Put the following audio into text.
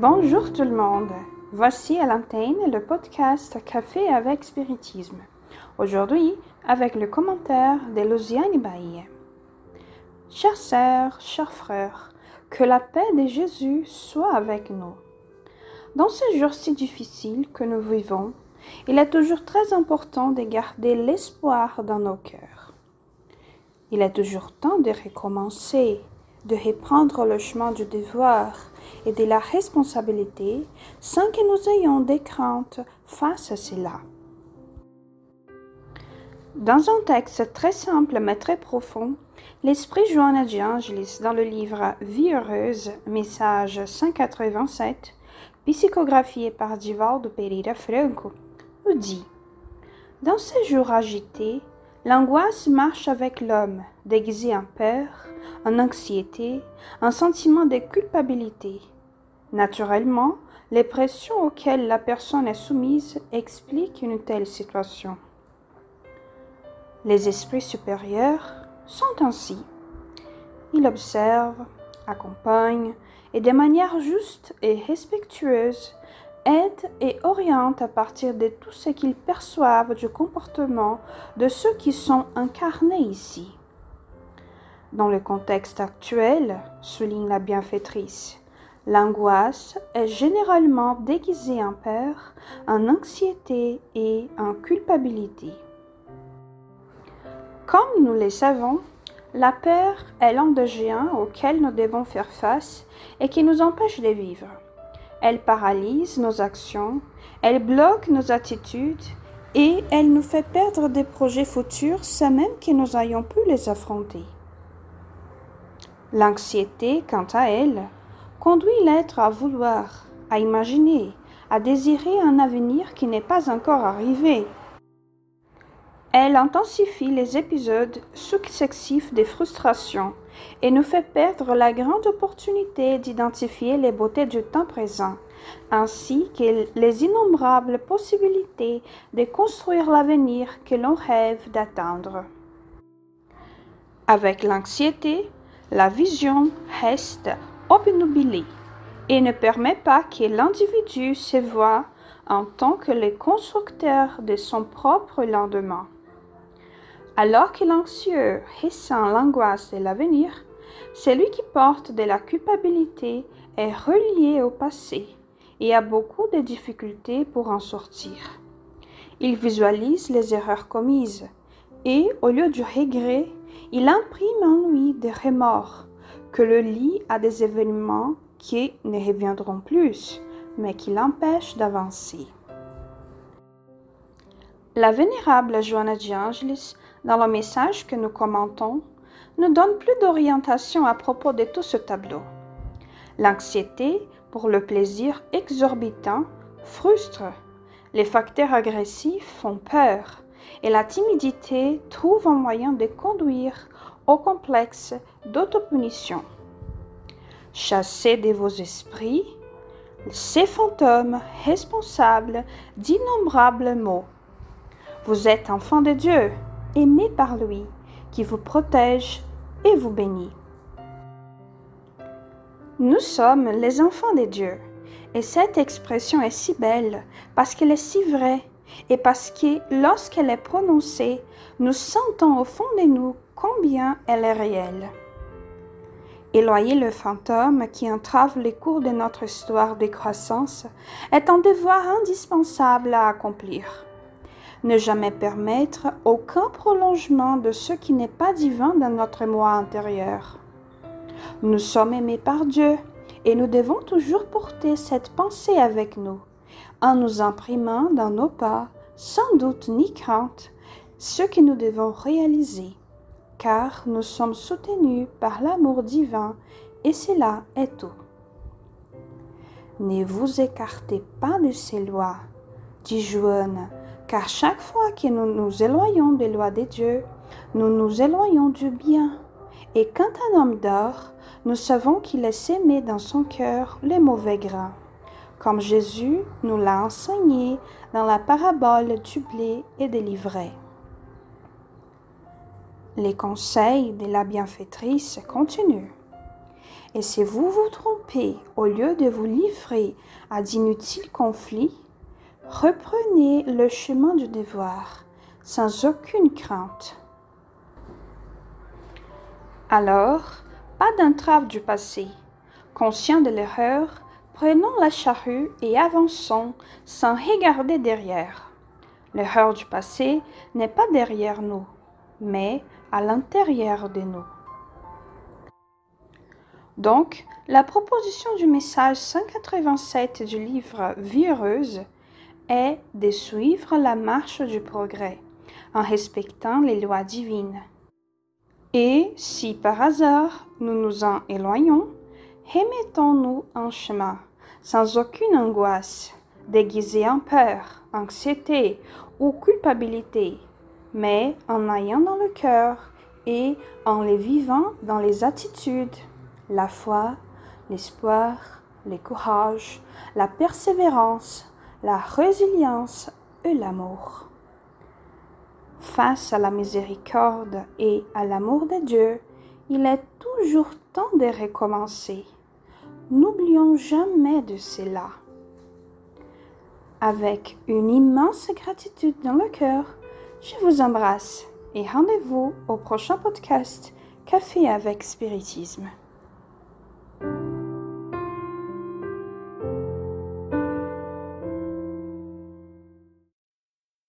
Bonjour tout le monde. Voici à l'antenne le podcast Café avec Spiritisme. Aujourd'hui, avec le commentaire de Luciane Bailly. Chères sœurs, chers frères, que la paix de Jésus soit avec nous. Dans ces jours si difficiles que nous vivons, il est toujours très important de garder l'espoir dans nos cœurs. Il est toujours temps de recommencer, de reprendre le chemin du devoir et de la responsabilité sans que nous ayons des craintes face à cela. Dans un texte très simple mais très profond, l'esprit Joanna de Angelis dans le livre Vie heureuse, message 187, psychographié par Divaldo Pereira Franco, nous dit Dans ces jours agités, l'angoisse marche avec l'homme, déguisé en peur, en anxiété, un sentiment de culpabilité. Naturellement, les pressions auxquelles la personne est soumise expliquent une telle situation. Les esprits supérieurs sont ainsi. Ils observent, accompagnent et de manière juste et respectueuse aident et orientent à partir de tout ce qu'ils perçoivent du comportement de ceux qui sont incarnés ici. Dans le contexte actuel, souligne la bienfaitrice, l'angoisse est généralement déguisée en peur, en anxiété et en culpabilité. Comme nous le savons, la peur est l'endogène auquel nous devons faire face et qui nous empêche de vivre. Elle paralyse nos actions, elle bloque nos attitudes et elle nous fait perdre des projets futurs sans même que nous ayons pu les affronter. L'anxiété, quant à elle, conduit l'être à vouloir, à imaginer, à désirer un avenir qui n'est pas encore arrivé. Elle intensifie les épisodes successifs des frustrations et nous fait perdre la grande opportunité d'identifier les beautés du temps présent, ainsi que les innombrables possibilités de construire l'avenir que l'on rêve d'atteindre. Avec l'anxiété, la vision reste obnubilée et ne permet pas que l'individu se voie en tant que le constructeur de son propre lendemain. Alors que l'anxieux ressent l'angoisse de l'avenir, celui qui porte de la culpabilité est relié au passé et a beaucoup de difficultés pour en sortir. Il visualise les erreurs commises et, au lieu du regret, il imprime en lui des remords que le lie à des événements qui ne reviendront plus, mais qui l'empêchent d'avancer. La vénérable Joanna de dans le message que nous commentons, nous donne plus d'orientation à propos de tout ce tableau. L'anxiété, pour le plaisir exorbitant, frustre. Les facteurs agressifs font peur et la timidité trouve un moyen de conduire au complexe d'autopunition. Chassez de vos esprits ces fantômes responsables d'innombrables maux. Vous êtes enfant de Dieu, aimé par lui, qui vous protège et vous bénit. Nous sommes les enfants de Dieu, et cette expression est si belle parce qu'elle est si vraie et parce que lorsqu'elle est prononcée, nous sentons au fond de nous combien elle est réelle. Éloigner le fantôme qui entrave les cours de notre histoire de croissance est un devoir indispensable à accomplir. Ne jamais permettre aucun prolongement de ce qui n'est pas divin dans notre moi intérieur. Nous sommes aimés par Dieu et nous devons toujours porter cette pensée avec nous en nous imprimant dans nos pas, sans doute ni crainte, ce que nous devons réaliser, car nous sommes soutenus par l'amour divin et cela est tout. Ne vous écartez pas de ces lois, dit Joanne, car chaque fois que nous nous éloignons des lois de Dieu, nous nous éloignons du bien. Et quand un homme dort, nous savons qu'il est semé dans son cœur les mauvais grains comme Jésus nous l'a enseigné dans la parabole du blé et des livrets. Les conseils de la bienfaitrice continuent. Et si vous vous trompez, au lieu de vous livrer à d'inutiles conflits, reprenez le chemin du devoir sans aucune crainte. Alors, pas d'entrave du passé. Conscient de l'erreur, prenons la charrue et avançons sans regarder derrière. L'erreur du passé n'est pas derrière nous, mais à l'intérieur de nous. Donc, la proposition du message 187 du livre Vie heureuse est de suivre la marche du progrès en respectant les lois divines. Et si par hasard nous nous en éloignons, remettons-nous en chemin, sans aucune angoisse, déguisée en peur, anxiété ou culpabilité, mais en ayant dans le cœur et en les vivant dans les attitudes, la foi, l'espoir, le courage, la persévérance, la résilience et l'amour. Face à la miséricorde et à l'amour de Dieu, il est toujours temps de recommencer. N'oublions jamais de cela. Avec une immense gratitude dans le cœur, je vous embrasse et rendez-vous au prochain podcast Café avec Spiritisme.